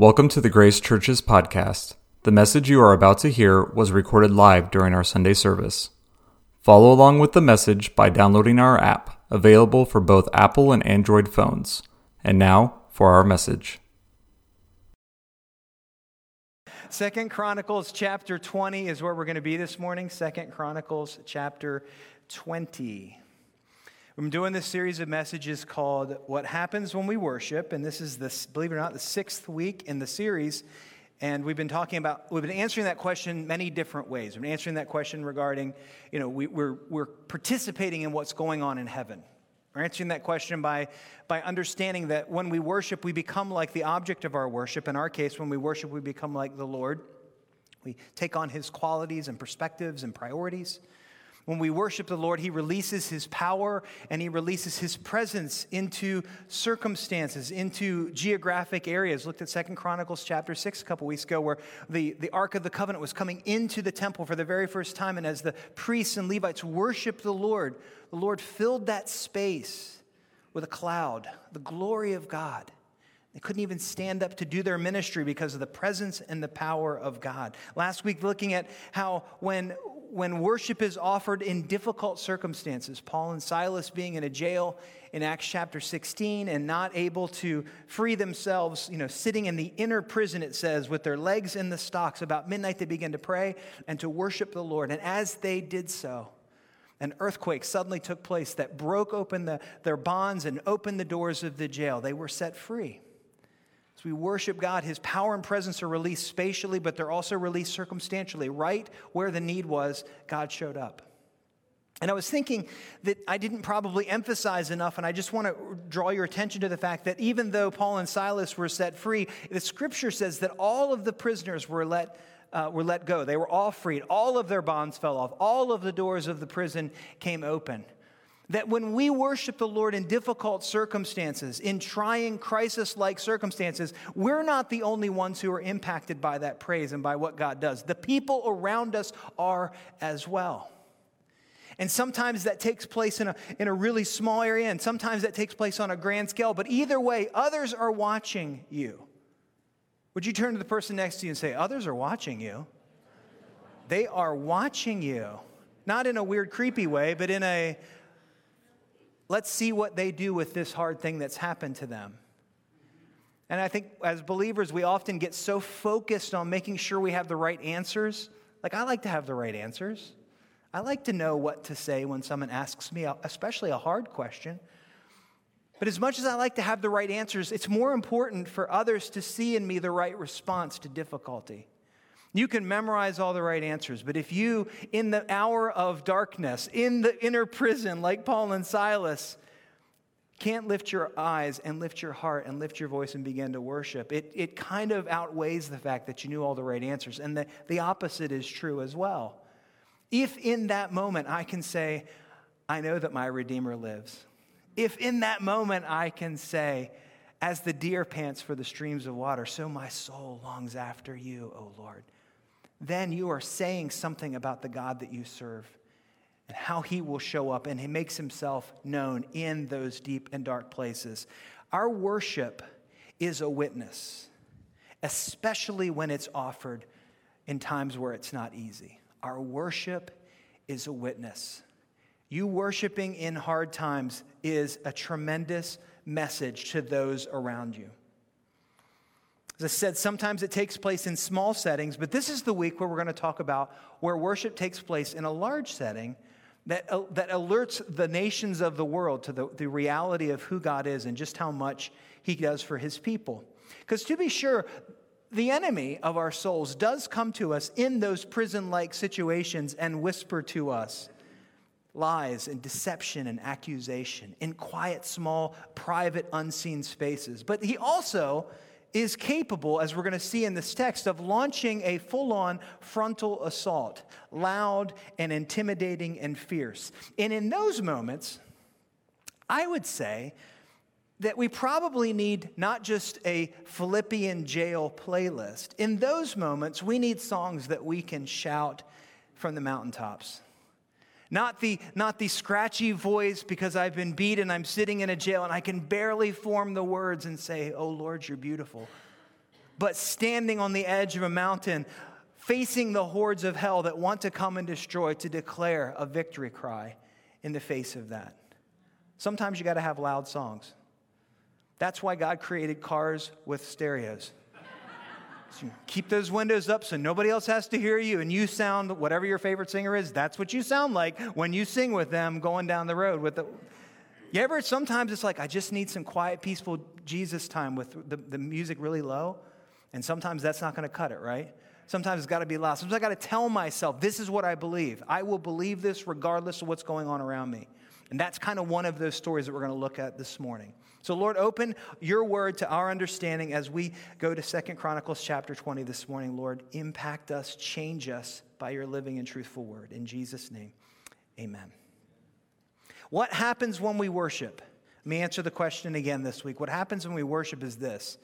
Welcome to the Grace Church's podcast. The message you are about to hear was recorded live during our Sunday service. Follow along with the message by downloading our app, available for both Apple and Android phones. And now for our message. Second Chronicles chapter 20 is where we're going to be this morning. Second Chronicles chapter 20. I'm doing this series of messages called What Happens When We Worship, and this is this, believe it or not, the sixth week in the series. And we've been talking about, we've been answering that question many different ways. We've been answering that question regarding, you know, we, we're, we're participating in what's going on in heaven. We're answering that question by, by understanding that when we worship, we become like the object of our worship. In our case, when we worship, we become like the Lord. We take on his qualities and perspectives and priorities. When we worship the Lord, He releases His power and He releases His presence into circumstances, into geographic areas. Looked at Second Chronicles chapter 6 a couple weeks ago, where the, the Ark of the Covenant was coming into the temple for the very first time. And as the priests and Levites worshiped the Lord, the Lord filled that space with a cloud, the glory of God. They couldn't even stand up to do their ministry because of the presence and the power of God. Last week, looking at how when, when worship is offered in difficult circumstances, Paul and Silas being in a jail in Acts chapter 16 and not able to free themselves, you know, sitting in the inner prison, it says, with their legs in the stocks. About midnight, they began to pray and to worship the Lord. And as they did so, an earthquake suddenly took place that broke open the, their bonds and opened the doors of the jail. They were set free. As we worship God, His power and presence are released spatially, but they're also released circumstantially. Right where the need was, God showed up. And I was thinking that I didn't probably emphasize enough, and I just want to draw your attention to the fact that even though Paul and Silas were set free, the scripture says that all of the prisoners were let, uh, were let go. They were all freed. All of their bonds fell off. All of the doors of the prison came open that when we worship the Lord in difficult circumstances, in trying crisis like circumstances, we're not the only ones who are impacted by that praise and by what God does. The people around us are as well. And sometimes that takes place in a, in a really small area, and sometimes that takes place on a grand scale. But either way, others are watching you. Would you turn to the person next to you and say, Others are watching you? They are watching you. Not in a weird, creepy way, but in a Let's see what they do with this hard thing that's happened to them. And I think as believers, we often get so focused on making sure we have the right answers. Like, I like to have the right answers. I like to know what to say when someone asks me, especially a hard question. But as much as I like to have the right answers, it's more important for others to see in me the right response to difficulty. You can memorize all the right answers, but if you, in the hour of darkness, in the inner prison, like Paul and Silas, can't lift your eyes and lift your heart and lift your voice and begin to worship, it, it kind of outweighs the fact that you knew all the right answers. And the, the opposite is true as well. If in that moment I can say, I know that my Redeemer lives, if in that moment I can say, as the deer pants for the streams of water, so my soul longs after you, O Lord then you are saying something about the God that you serve and how he will show up and he makes himself known in those deep and dark places. Our worship is a witness, especially when it's offered in times where it's not easy. Our worship is a witness. You worshiping in hard times is a tremendous message to those around you. As I said, sometimes it takes place in small settings, but this is the week where we're going to talk about where worship takes place in a large setting that, uh, that alerts the nations of the world to the, the reality of who God is and just how much He does for His people. Because to be sure, the enemy of our souls does come to us in those prison like situations and whisper to us lies and deception and accusation in quiet, small, private, unseen spaces. But he also is capable, as we're going to see in this text, of launching a full on frontal assault, loud and intimidating and fierce. And in those moments, I would say that we probably need not just a Philippian jail playlist. In those moments, we need songs that we can shout from the mountaintops. Not the, not the scratchy voice because I've been beat and I'm sitting in a jail and I can barely form the words and say, Oh Lord, you're beautiful. but standing on the edge of a mountain, facing the hordes of hell that want to come and destroy, to declare a victory cry in the face of that. Sometimes you got to have loud songs. That's why God created cars with stereos. So keep those windows up so nobody else has to hear you and you sound whatever your favorite singer is. That's what you sound like when you sing with them going down the road with the You ever sometimes it's like I just need some quiet peaceful Jesus time with the, the music really low and sometimes that's not going to cut it, right? Sometimes it's got to be loud. Sometimes I got to tell myself, this is what I believe. I will believe this regardless of what's going on around me. And that's kind of one of those stories that we're going to look at this morning. So, Lord, open your word to our understanding as we go to Second Chronicles chapter 20 this morning. Lord, impact us, change us by your living and truthful word. In Jesus' name, amen. What happens when we worship? Let me answer the question again this week. What happens when we worship is this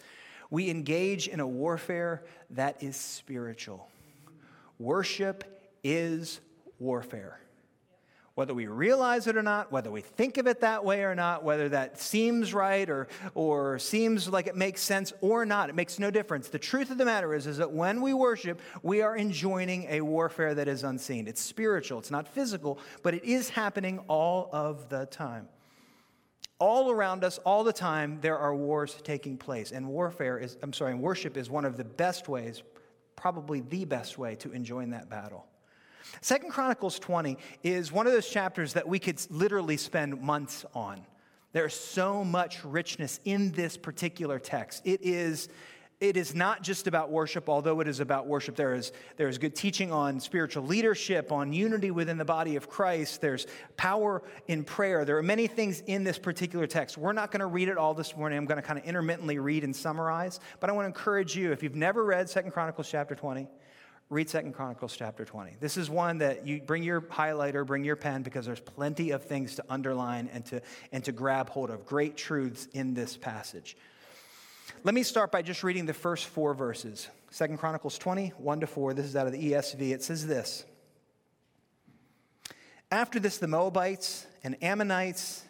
we engage in a warfare that is spiritual. Worship is warfare. Whether we realize it or not, whether we think of it that way or not, whether that seems right or, or seems like it makes sense or not, it makes no difference. The truth of the matter is, is that when we worship, we are enjoining a warfare that is unseen. It's spiritual, it's not physical, but it is happening all of the time. All around us, all the time, there are wars taking place. And warfare is, I'm sorry, worship is one of the best ways, probably the best way to enjoin that battle. Second Chronicles 20 is one of those chapters that we could literally spend months on. There's so much richness in this particular text. It is it is not just about worship, although it is about worship. There is, there is good teaching on spiritual leadership, on unity within the body of Christ. There's power in prayer. There are many things in this particular text. We're not going to read it all this morning. I'm going to kind of intermittently read and summarize. But I want to encourage you, if you've never read Second Chronicles chapter 20, read Second Chronicles chapter 20. This is one that you bring your highlighter, bring your pen, because there's plenty of things to underline and to, and to grab hold of. Great truths in this passage. Let me start by just reading the first four verses. Second Chronicles 20, 1 to 4. This is out of the ESV. It says this After this, the Moabites and Ammonites,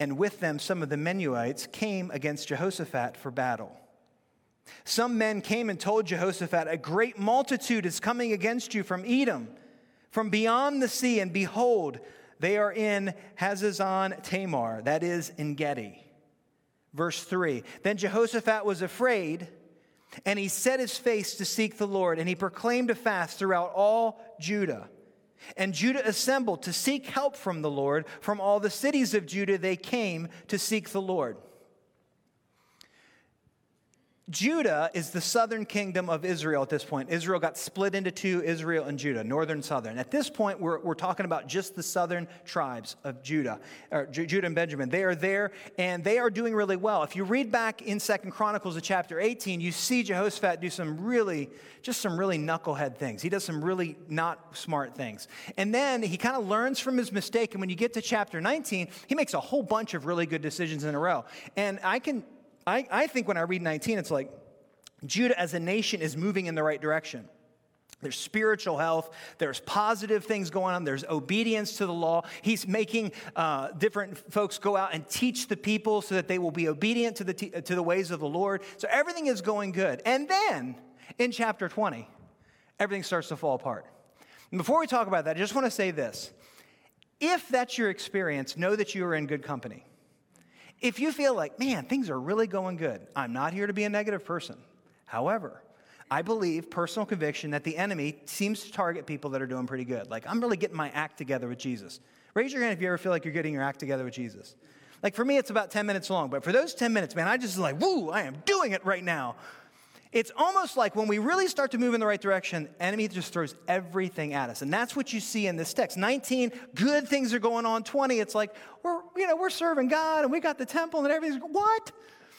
and with them some of the Meunites, came against Jehoshaphat for battle. Some men came and told Jehoshaphat, A great multitude is coming against you from Edom, from beyond the sea, and behold, they are in Hazazon Tamar, that is, Engedi. Verse 3 Then Jehoshaphat was afraid, and he set his face to seek the Lord, and he proclaimed a fast throughout all Judah. And Judah assembled to seek help from the Lord. From all the cities of Judah, they came to seek the Lord. Judah is the southern kingdom of Israel at this point. Israel got split into two Israel and Judah, northern, southern. At this point, we're, we're talking about just the southern tribes of Judah, or Judah and Benjamin. They are there and they are doing really well. If you read back in Second Chronicles of chapter 18, you see Jehoshaphat do some really, just some really knucklehead things. He does some really not smart things. And then he kind of learns from his mistake. And when you get to chapter 19, he makes a whole bunch of really good decisions in a row. And I can I, I think when I read 19, it's like Judah as a nation is moving in the right direction. There's spiritual health. There's positive things going on. There's obedience to the law. He's making uh, different folks go out and teach the people so that they will be obedient to the, t- to the ways of the Lord. So everything is going good. And then in chapter 20, everything starts to fall apart. And before we talk about that, I just want to say this. If that's your experience, know that you are in good company. If you feel like, man, things are really going good, I'm not here to be a negative person. However, I believe personal conviction that the enemy seems to target people that are doing pretty good. Like, I'm really getting my act together with Jesus. Raise your hand if you ever feel like you're getting your act together with Jesus. Like, for me, it's about 10 minutes long, but for those 10 minutes, man, I just like, woo, I am doing it right now. It's almost like when we really start to move in the right direction, enemy just throws everything at us. And that's what you see in this text. 19, good things are going on. 20, it's like, we're, you know, we're serving God and we got the temple and everything's, what?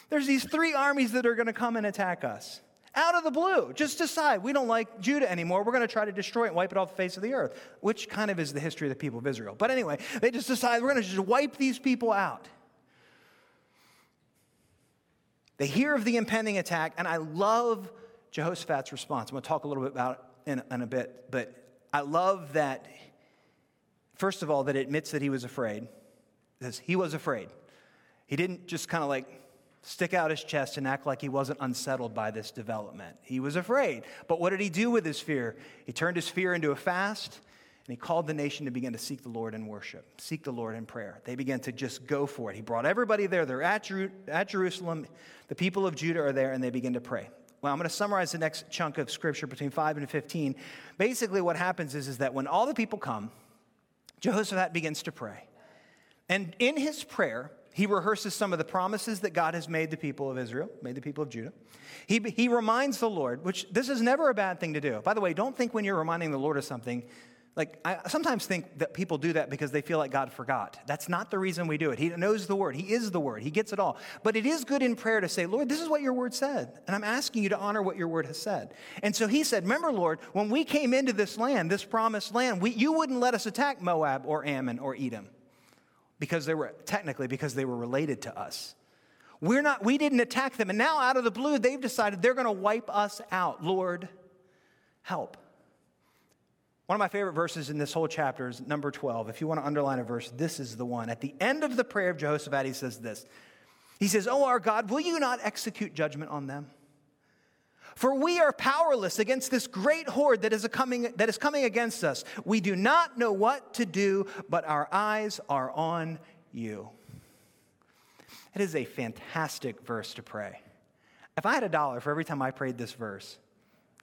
There's these three armies that are going to come and attack us. Out of the blue, just decide we don't like Judah anymore. We're going to try to destroy it and wipe it off the face of the earth, which kind of is the history of the people of Israel. But anyway, they just decide we're going to just wipe these people out. They hear of the impending attack, and I love Jehoshaphat's response. I'm going to talk a little bit about it in, in a bit, but I love that, first of all, that it admits that he was afraid, because he was afraid. He didn't just kind of like stick out his chest and act like he wasn't unsettled by this development. He was afraid. But what did he do with his fear? He turned his fear into a fast and he called the nation to begin to seek the Lord in worship, seek the Lord in prayer. They began to just go for it. He brought everybody there. They're at, at Jerusalem. The people of Judah are there, and they begin to pray. Well, I'm going to summarize the next chunk of scripture between 5 and 15. Basically, what happens is, is that when all the people come, Jehoshaphat begins to pray. And in his prayer, he rehearses some of the promises that God has made the people of Israel, made the people of Judah. He, he reminds the Lord, which this is never a bad thing to do. By the way, don't think when you're reminding the Lord of something, like I sometimes think that people do that because they feel like God forgot. That's not the reason we do it. He knows the word, He is the word, He gets it all. But it is good in prayer to say, Lord, this is what your word said, and I'm asking you to honor what your word has said. And so he said, Remember, Lord, when we came into this land, this promised land, we, you wouldn't let us attack Moab or Ammon or Edom because they were technically because they were related to us. We're not, we didn't attack them. And now, out of the blue, they've decided they're going to wipe us out. Lord, help. One of my favorite verses in this whole chapter is number 12. If you want to underline a verse, this is the one. At the end of the prayer of Jehoshaphat, he says this He says, Oh, our God, will you not execute judgment on them? For we are powerless against this great horde that is, coming, that is coming against us. We do not know what to do, but our eyes are on you. It is a fantastic verse to pray. If I had a dollar for every time I prayed this verse,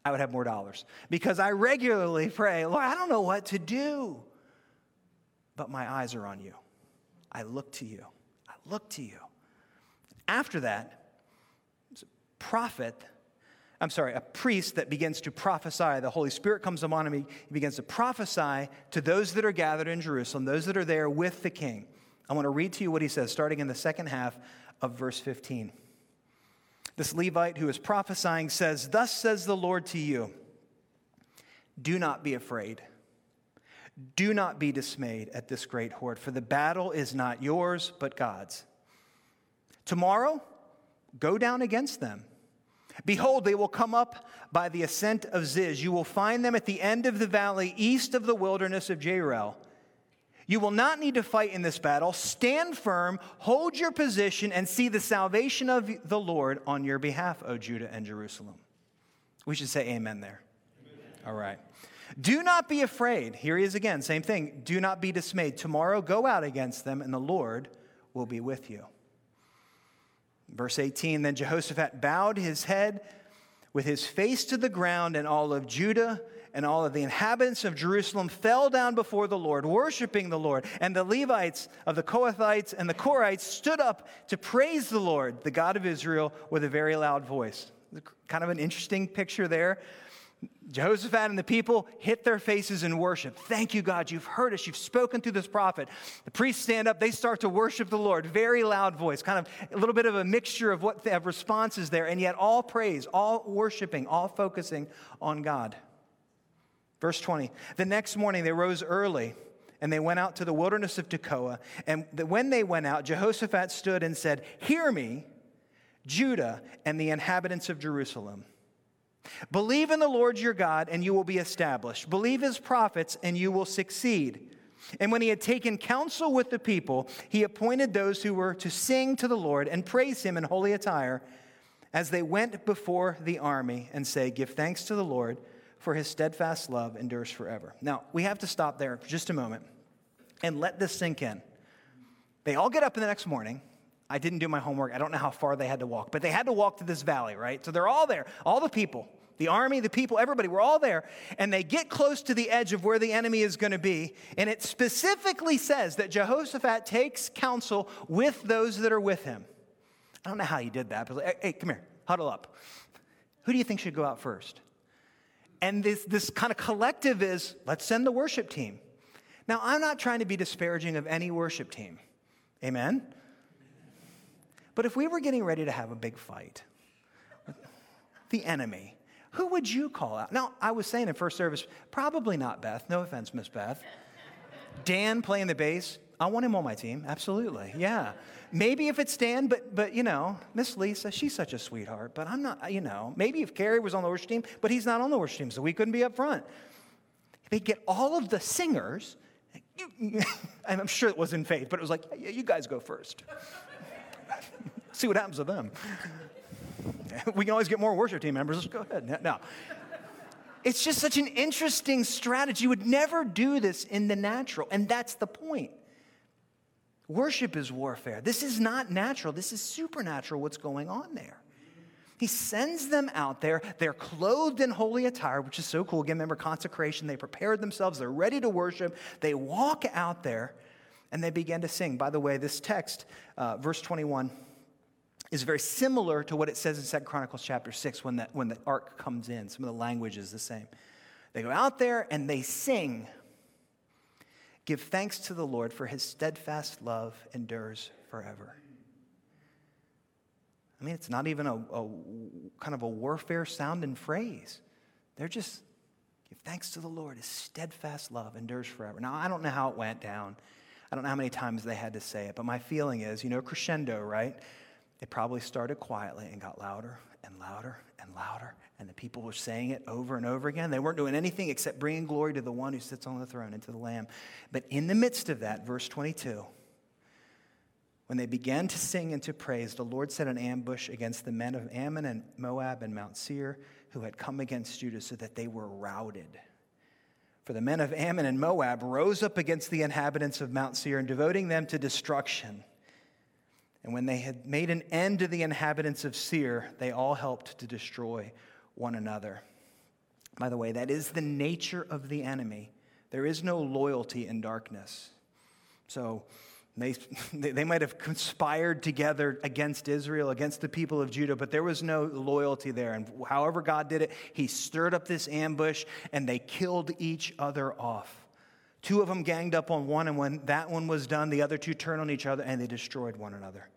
I would have more dollars because I regularly pray, Lord, I don't know what to do, but my eyes are on you. I look to you. I look to you. After that, prophet I'm sorry, a priest that begins to prophesy. The Holy Spirit comes upon him. He, begins to prophesy to those that are gathered in Jerusalem, those that are there with the king. I want to read to you what he says, starting in the second half of verse 15. This Levite who is prophesying says, Thus says the Lord to you, do not be afraid. Do not be dismayed at this great horde, for the battle is not yours, but God's. Tomorrow, go down against them Behold, they will come up by the ascent of Ziz. You will find them at the end of the valley, east of the wilderness of Jeruel. You will not need to fight in this battle. Stand firm, hold your position, and see the salvation of the Lord on your behalf, O Judah and Jerusalem. We should say amen there. Amen. All right. Do not be afraid. Here he is again, same thing. Do not be dismayed. Tomorrow go out against them, and the Lord will be with you. Verse 18 Then Jehoshaphat bowed his head with his face to the ground, and all of Judah and all of the inhabitants of Jerusalem fell down before the Lord, worshiping the Lord. And the Levites of the Kohathites and the Korites stood up to praise the Lord, the God of Israel, with a very loud voice. Kind of an interesting picture there. Jehoshaphat and the people hit their faces in worship. Thank you, God. You've heard us. You've spoken through this prophet. The priests stand up. They start to worship the Lord. Very loud voice, kind of a little bit of a mixture of what the responses there, and yet all praise, all worshiping, all focusing on God. Verse 20 The next morning they rose early and they went out to the wilderness of Tekoa. And when they went out, Jehoshaphat stood and said, Hear me, Judah and the inhabitants of Jerusalem. Believe in the Lord your God, and you will be established. Believe his prophets, and you will succeed. And when he had taken counsel with the people, he appointed those who were to sing to the Lord and praise him in holy attire as they went before the army and say, Give thanks to the Lord, for his steadfast love endures forever. Now, we have to stop there for just a moment and let this sink in. They all get up in the next morning I didn't do my homework. I don't know how far they had to walk, but they had to walk to this valley, right? So they're all there, all the people, the army, the people, everybody, we're all there. And they get close to the edge of where the enemy is going to be. And it specifically says that Jehoshaphat takes counsel with those that are with him. I don't know how he did that, but hey, come here, huddle up. Who do you think should go out first? And this, this kind of collective is let's send the worship team. Now, I'm not trying to be disparaging of any worship team. Amen? But if we were getting ready to have a big fight, the enemy, who would you call out? Now, I was saying in first service, probably not Beth. No offense, Miss Beth. Dan playing the bass, I want him on my team. Absolutely. Yeah. Maybe if it's Dan, but but you know, Miss Lisa, she's such a sweetheart. But I'm not, you know, maybe if Carrie was on the worship team, but he's not on the worship team, so we couldn't be up front. They get all of the singers. and I'm sure it was in faith, but it was like, yeah, you guys go first. See what happens with them. we can always get more worship team members. Let's go ahead. No. It's just such an interesting strategy. You would never do this in the natural, and that's the point. Worship is warfare. This is not natural, this is supernatural what's going on there. He sends them out there. They're clothed in holy attire, which is so cool. Again, remember consecration. They prepared themselves. They're ready to worship. They walk out there and they begin to sing. By the way, this text, uh, verse 21, is very similar to what it says in Second Chronicles chapter 6 when the, when the ark comes in. Some of the language is the same. They go out there and they sing. Give thanks to the Lord, for his steadfast love endures forever. I mean, it's not even a, a kind of a warfare sound and phrase. They're just, give thanks to the Lord. His steadfast love endures forever. Now, I don't know how it went down. I don't know how many times they had to say it, but my feeling is, you know, crescendo, right? It probably started quietly and got louder and louder and louder, and the people were saying it over and over again. They weren't doing anything except bringing glory to the one who sits on the throne and to the Lamb. But in the midst of that, verse 22, when they began to sing and to praise, the Lord set an ambush against the men of Ammon and Moab and Mount Seir who had come against Judah so that they were routed. For the men of Ammon and Moab rose up against the inhabitants of Mount Seir and devoting them to destruction. And when they had made an end to the inhabitants of Seir, they all helped to destroy one another. By the way, that is the nature of the enemy. There is no loyalty in darkness. So, they, they might have conspired together against Israel, against the people of Judah, but there was no loyalty there. And however God did it, He stirred up this ambush and they killed each other off. Two of them ganged up on one, and when that one was done, the other two turned on each other and they destroyed one another.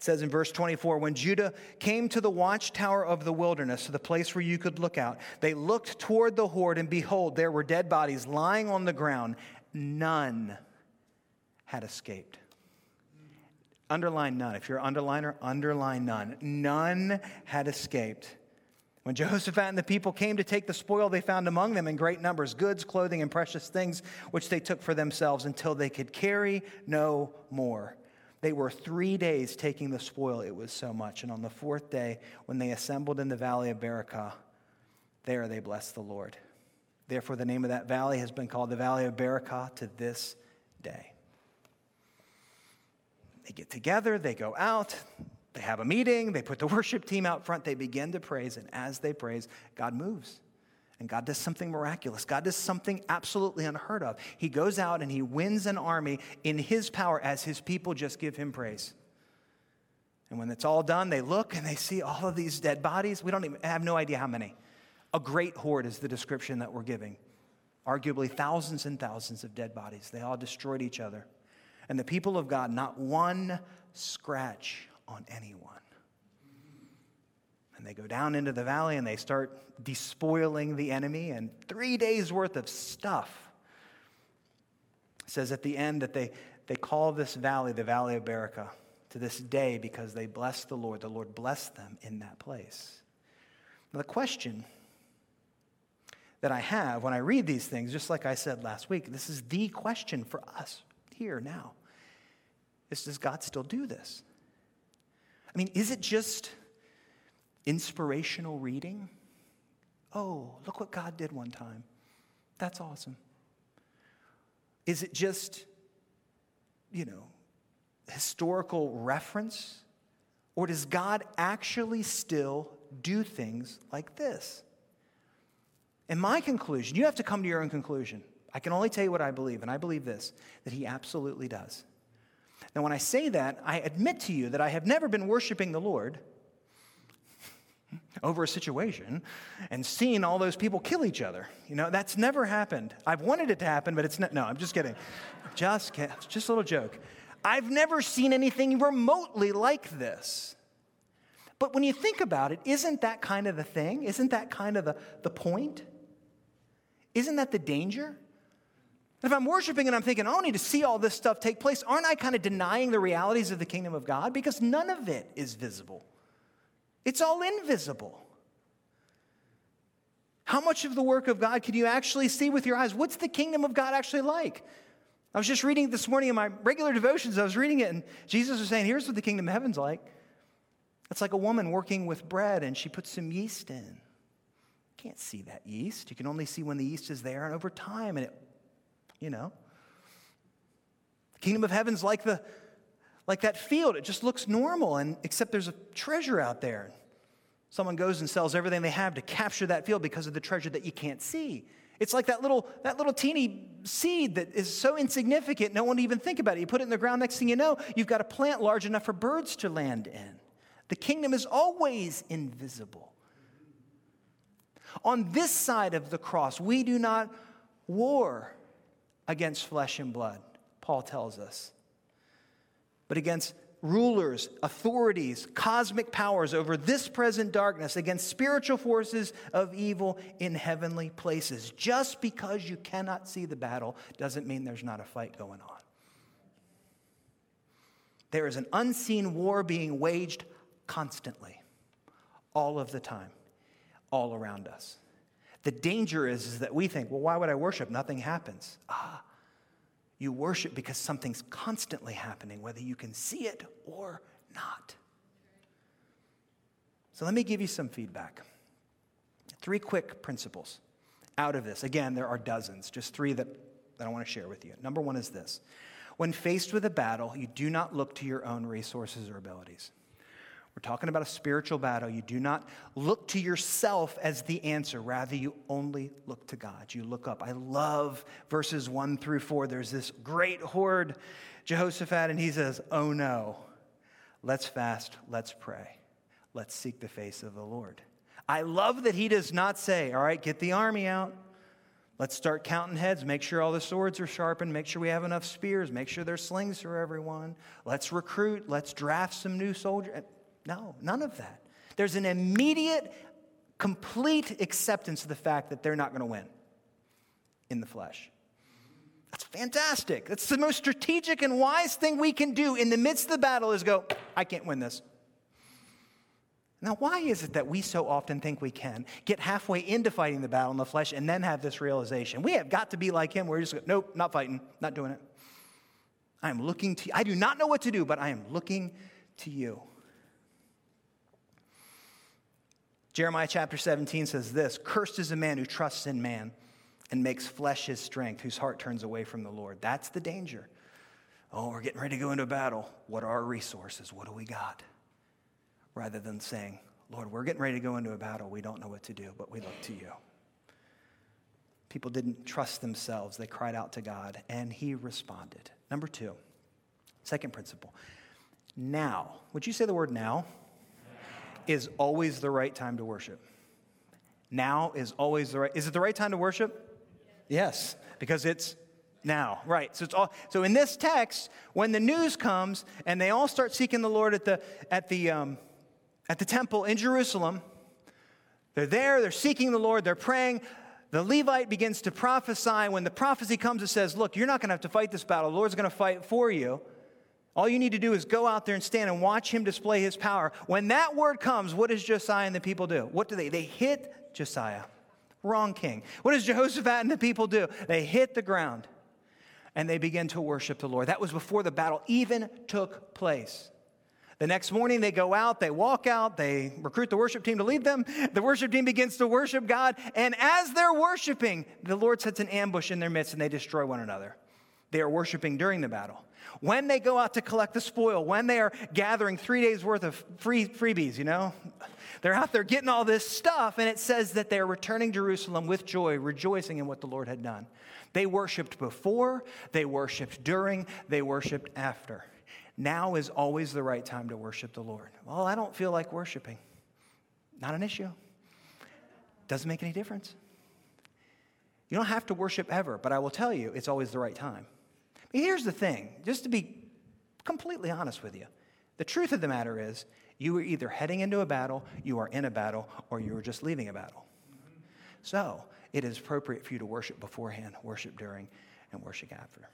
It says in verse 24 When Judah came to the watchtower of the wilderness, to the place where you could look out, they looked toward the horde, and behold, there were dead bodies lying on the ground. None had escaped. Underline none. If you're an underliner, underline none. None had escaped. When Jehoshaphat and the people came to take the spoil, they found among them in great numbers goods, clothing, and precious things, which they took for themselves until they could carry no more. They were three days taking the spoil, it was so much. And on the fourth day, when they assembled in the valley of Berachah, there they blessed the Lord. Therefore, the name of that valley has been called the Valley of Berachah to this day. They get together, they go out, they have a meeting, they put the worship team out front, they begin to praise, and as they praise, God moves. And God does something miraculous. God does something absolutely unheard of. He goes out and he wins an army in his power as his people just give him praise. And when it's all done, they look and they see all of these dead bodies. We don't even have no idea how many. A great horde is the description that we're giving. Arguably thousands and thousands of dead bodies. They all destroyed each other. And the people of God, not one scratch on anyone. And they go down into the valley and they start despoiling the enemy, and three days worth of stuff. It says at the end that they, they call this valley the Valley of Berachah to this day because they blessed the Lord. The Lord blessed them in that place. Now, the question that I have when I read these things, just like I said last week, this is the question for us here now is does God still do this? I mean, is it just inspirational reading? Oh, look what God did one time. That's awesome. Is it just, you know, historical reference? Or does God actually still do things like this? And my conclusion, you have to come to your own conclusion. I can only tell you what I believe, and I believe this that He absolutely does. Now, when I say that, I admit to you that I have never been worshiping the Lord over a situation and seeing all those people kill each other. You know, that's never happened. I've wanted it to happen, but it's not. No, I'm just kidding. Just, just a little joke. I've never seen anything remotely like this. But when you think about it, isn't that kind of the thing? Isn't that kind of the, the point? Isn't that the danger? If I'm worshiping and I'm thinking, oh, I need to see all this stuff take place, aren't I kind of denying the realities of the kingdom of God? Because none of it is visible, it's all invisible. How much of the work of God can you actually see with your eyes? What's the kingdom of God actually like? I was just reading this morning in my regular devotions, I was reading it, and Jesus was saying, Here's what the kingdom of heaven's like. It's like a woman working with bread, and she puts some yeast in. You can't see that yeast. You can only see when the yeast is there, and over time, and it, you know. The kingdom of heaven's like the like that field. It just looks normal, and except there's a treasure out there. Someone goes and sells everything they have to capture that field because of the treasure that you can't see. It's like that little, that little teeny seed that is so insignificant, no one even think about it. You put it in the ground, next thing you know, you've got a plant large enough for birds to land in. The kingdom is always invisible. On this side of the cross, we do not war against flesh and blood, Paul tells us, but against rulers, authorities, cosmic powers over this present darkness, against spiritual forces of evil in heavenly places. Just because you cannot see the battle doesn't mean there's not a fight going on. There is an unseen war being waged constantly, all of the time, all around us. The danger is, is that we think, well, why would I worship? Nothing happens. Ah, you worship because something's constantly happening, whether you can see it or not. So let me give you some feedback. Three quick principles out of this. Again, there are dozens, just three that, that I want to share with you. Number one is this when faced with a battle, you do not look to your own resources or abilities. We're talking about a spiritual battle. You do not look to yourself as the answer. Rather, you only look to God. You look up. I love verses one through four. There's this great horde, Jehoshaphat, and he says, Oh no, let's fast, let's pray, let's seek the face of the Lord. I love that he does not say, All right, get the army out. Let's start counting heads. Make sure all the swords are sharpened. Make sure we have enough spears. Make sure there's slings for everyone. Let's recruit. Let's draft some new soldiers. No, none of that. There's an immediate, complete acceptance of the fact that they're not going to win in the flesh. That's fantastic. That's the most strategic and wise thing we can do in the midst of the battle is go, I can't win this. Now, why is it that we so often think we can get halfway into fighting the battle in the flesh and then have this realization? We have got to be like him. We're just, nope, not fighting, not doing it. I am looking to. I do not know what to do, but I am looking to you. Jeremiah chapter 17 says this Cursed is a man who trusts in man and makes flesh his strength, whose heart turns away from the Lord. That's the danger. Oh, we're getting ready to go into battle. What are our resources? What do we got? Rather than saying, Lord, we're getting ready to go into a battle. We don't know what to do, but we look to you. People didn't trust themselves. They cried out to God, and He responded. Number two, second principle. Now, would you say the word now? Is always the right time to worship. Now is always the right. Is it the right time to worship? Yes, because it's now, right? So it's all. So in this text, when the news comes and they all start seeking the Lord at the at the um, at the temple in Jerusalem, they're there. They're seeking the Lord. They're praying. The Levite begins to prophesy. When the prophecy comes, it says, "Look, you're not going to have to fight this battle. The Lord's going to fight for you." All you need to do is go out there and stand and watch him display his power. When that word comes, what does Josiah and the people do? What do they? They hit Josiah. Wrong king. What does Jehoshaphat and the people do? They hit the ground and they begin to worship the Lord. That was before the battle even took place. The next morning, they go out, they walk out, they recruit the worship team to lead them. The worship team begins to worship God. And as they're worshiping, the Lord sets an ambush in their midst and they destroy one another. They are worshiping during the battle. When they go out to collect the spoil, when they are gathering three days worth of free freebies, you know, they're out there getting all this stuff, and it says that they're returning Jerusalem with joy, rejoicing in what the Lord had done. They worshiped before, they worshiped during, they worshiped after. Now is always the right time to worship the Lord. Well, I don't feel like worshiping. Not an issue. Doesn't make any difference. You don't have to worship ever, but I will tell you, it's always the right time. Here's the thing, just to be completely honest with you. The truth of the matter is, you are either heading into a battle, you are in a battle, or you are just leaving a battle. So, it is appropriate for you to worship beforehand, worship during, and worship after.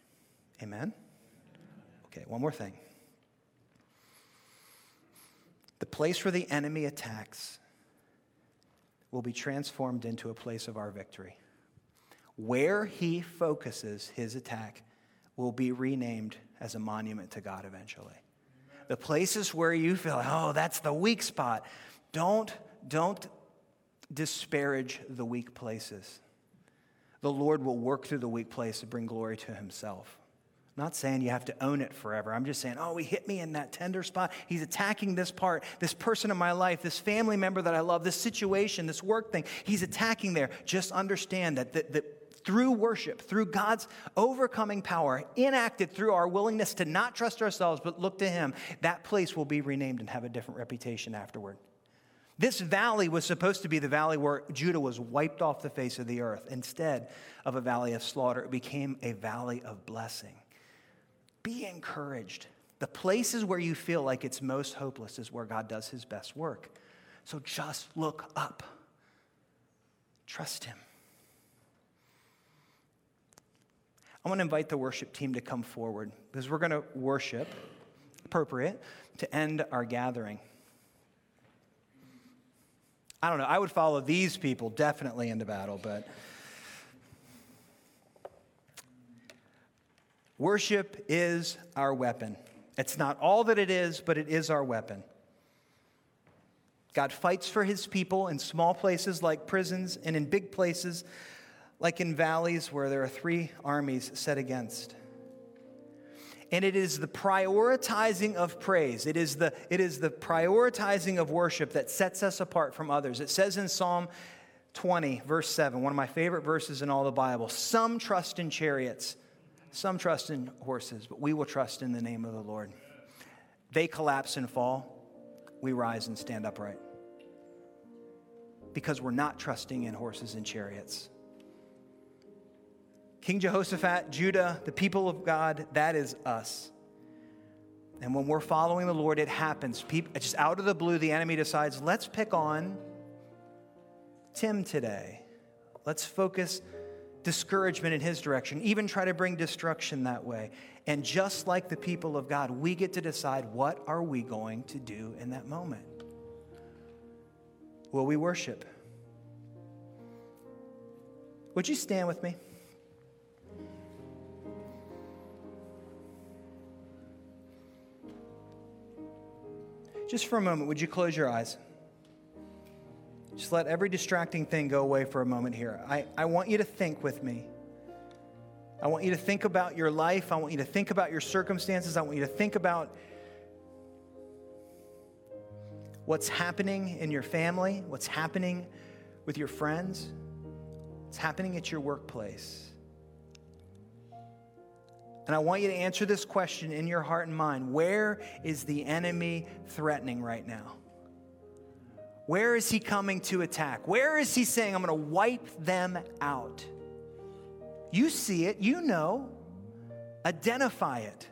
Amen? Okay, one more thing. The place where the enemy attacks will be transformed into a place of our victory. Where he focuses his attack will be renamed as a monument to God eventually. The places where you feel, oh, that's the weak spot, don't, don't disparage the weak places. The Lord will work through the weak place to bring glory to himself. I'm not saying you have to own it forever. I'm just saying, oh, he hit me in that tender spot. He's attacking this part, this person in my life, this family member that I love, this situation, this work thing. He's attacking there. Just understand that, that, that through worship, through God's overcoming power, enacted through our willingness to not trust ourselves but look to Him, that place will be renamed and have a different reputation afterward. This valley was supposed to be the valley where Judah was wiped off the face of the earth. Instead of a valley of slaughter, it became a valley of blessing. Be encouraged. The places where you feel like it's most hopeless is where God does his best work. So just look up, trust him. I want to invite the worship team to come forward because we're going to worship, appropriate, to end our gathering. I don't know. I would follow these people definitely into battle, but worship is our weapon. It's not all that it is, but it is our weapon. God fights for his people in small places like prisons and in big places like in valleys where there are three armies set against and it is the prioritizing of praise. It is the, it is the prioritizing of worship that sets us apart from others. It says in Psalm 20, verse 7, one of my favorite verses in all the Bible Some trust in chariots, some trust in horses, but we will trust in the name of the Lord. They collapse and fall, we rise and stand upright. Because we're not trusting in horses and chariots. King Jehoshaphat, Judah, the people of God, that is us. And when we're following the Lord, it happens. People, just out of the blue, the enemy decides, let's pick on Tim today. Let's focus discouragement in his direction, even try to bring destruction that way. And just like the people of God, we get to decide what are we going to do in that moment. Will we worship? Would you stand with me? Just for a moment, would you close your eyes? Just let every distracting thing go away for a moment here. I, I want you to think with me. I want you to think about your life. I want you to think about your circumstances. I want you to think about what's happening in your family, what's happening with your friends, what's happening at your workplace. And I want you to answer this question in your heart and mind Where is the enemy threatening right now? Where is he coming to attack? Where is he saying, I'm going to wipe them out? You see it, you know. Identify it.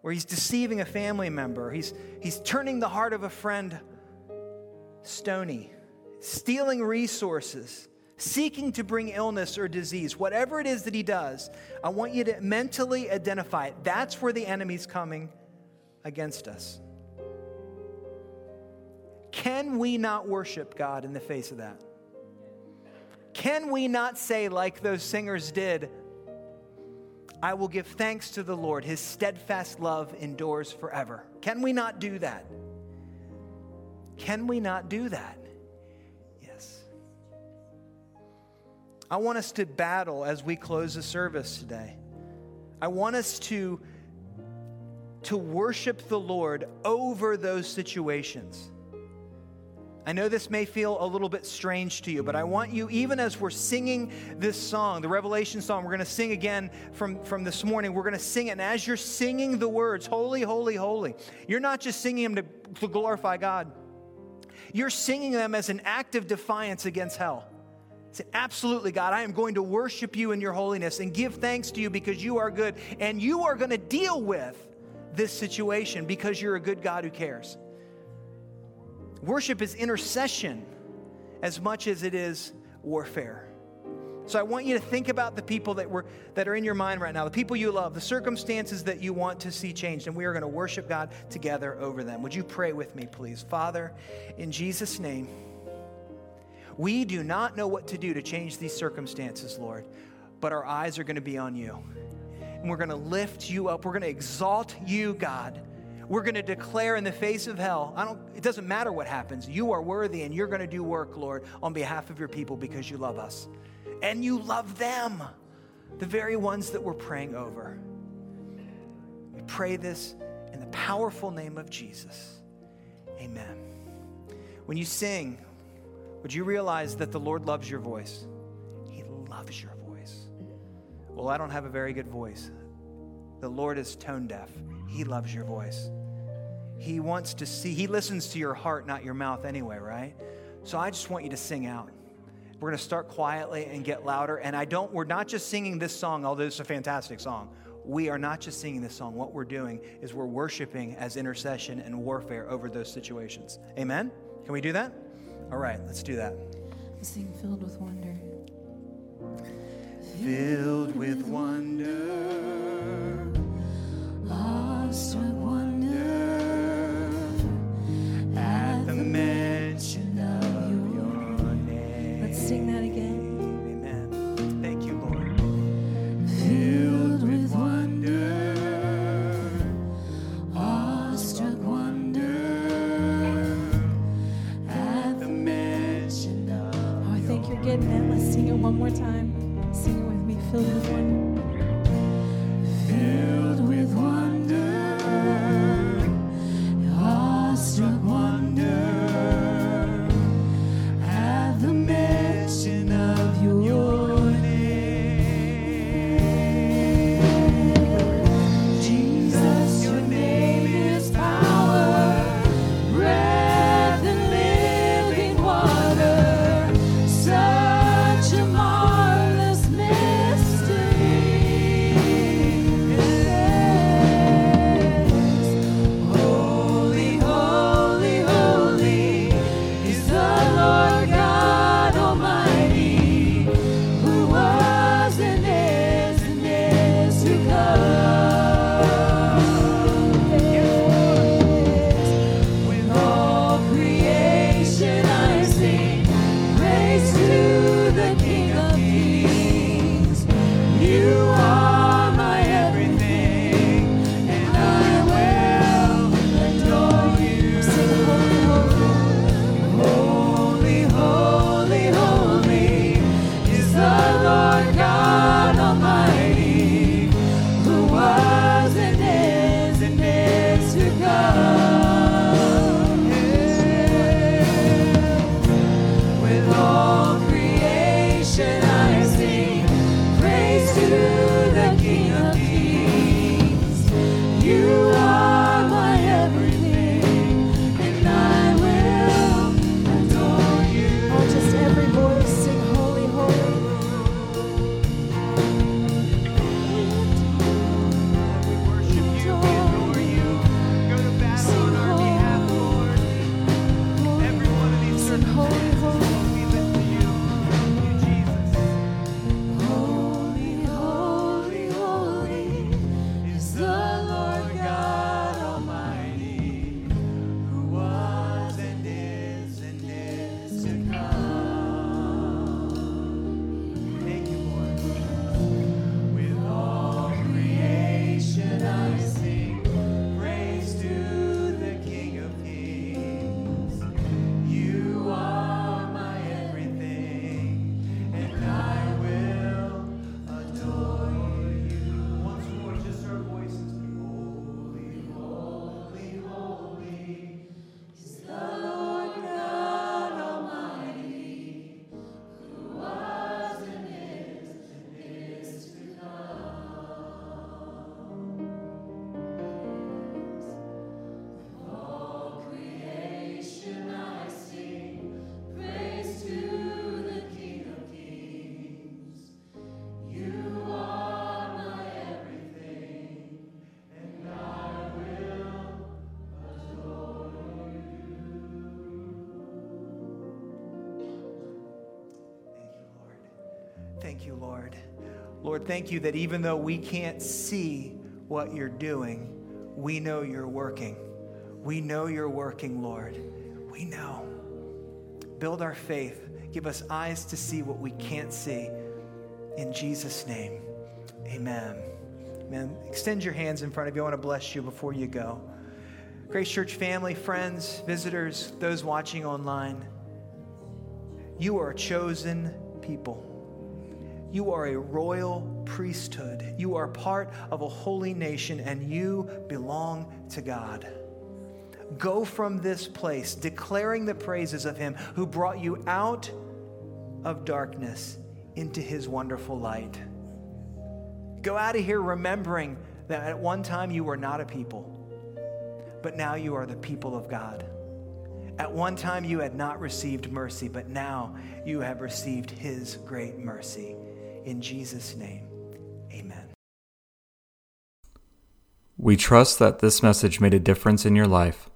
Where he's deceiving a family member, he's, he's turning the heart of a friend stony, stealing resources seeking to bring illness or disease, whatever it is that he does, I want you to mentally identify it. That's where the enemy's coming against us. Can we not worship God in the face of that? Can we not say, like those singers did, I will give thanks to the Lord, his steadfast love endures forever? Can we not do that? Can we not do that? I want us to battle as we close the service today. I want us to, to worship the Lord over those situations. I know this may feel a little bit strange to you, but I want you, even as we're singing this song, the Revelation song, we're going to sing again from, from this morning. We're going to sing it. And as you're singing the words, holy, holy, holy, you're not just singing them to, to glorify God, you're singing them as an act of defiance against hell. Say, absolutely, God, I am going to worship you in your holiness and give thanks to you because you are good. And you are going to deal with this situation because you're a good God who cares. Worship is intercession as much as it is warfare. So I want you to think about the people that were that are in your mind right now, the people you love, the circumstances that you want to see changed, and we are going to worship God together over them. Would you pray with me, please? Father, in Jesus' name. We do not know what to do to change these circumstances, Lord, but our eyes are going to be on you. and we're going to lift you up. We're going to exalt you, God. We're going to declare in the face of hell, I don't, it doesn't matter what happens. You are worthy and you're going to do work, Lord, on behalf of your people because you love us. And you love them, the very ones that we're praying over. We pray this in the powerful name of Jesus. Amen. When you sing, would you realize that the Lord loves your voice? He loves your voice. Well, I don't have a very good voice. The Lord is tone deaf. He loves your voice. He wants to see, He listens to your heart, not your mouth, anyway, right? So I just want you to sing out. We're going to start quietly and get louder. And I don't, we're not just singing this song, although it's a fantastic song. We are not just singing this song. What we're doing is we're worshiping as intercession and warfare over those situations. Amen? Can we do that? All right, let's do that. Sing filled with wonder. Filled with wonder, Awestruck Lord, thank you that even though we can't see what you're doing, we know you're working. We know you're working, Lord. We know. Build our faith. Give us eyes to see what we can't see. In Jesus' name, amen. Man, extend your hands in front of you. I want to bless you before you go. Grace Church family, friends, visitors, those watching online, you are a chosen people. You are a royal priesthood. You are part of a holy nation, and you belong to God. Go from this place declaring the praises of Him who brought you out of darkness into His wonderful light. Go out of here remembering that at one time you were not a people, but now you are the people of God. At one time you had not received mercy, but now you have received His great mercy. In Jesus' name, amen. We trust that this message made a difference in your life.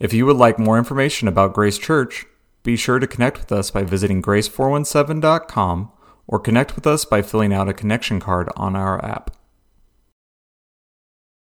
If you would like more information about Grace Church, be sure to connect with us by visiting grace417.com or connect with us by filling out a connection card on our app.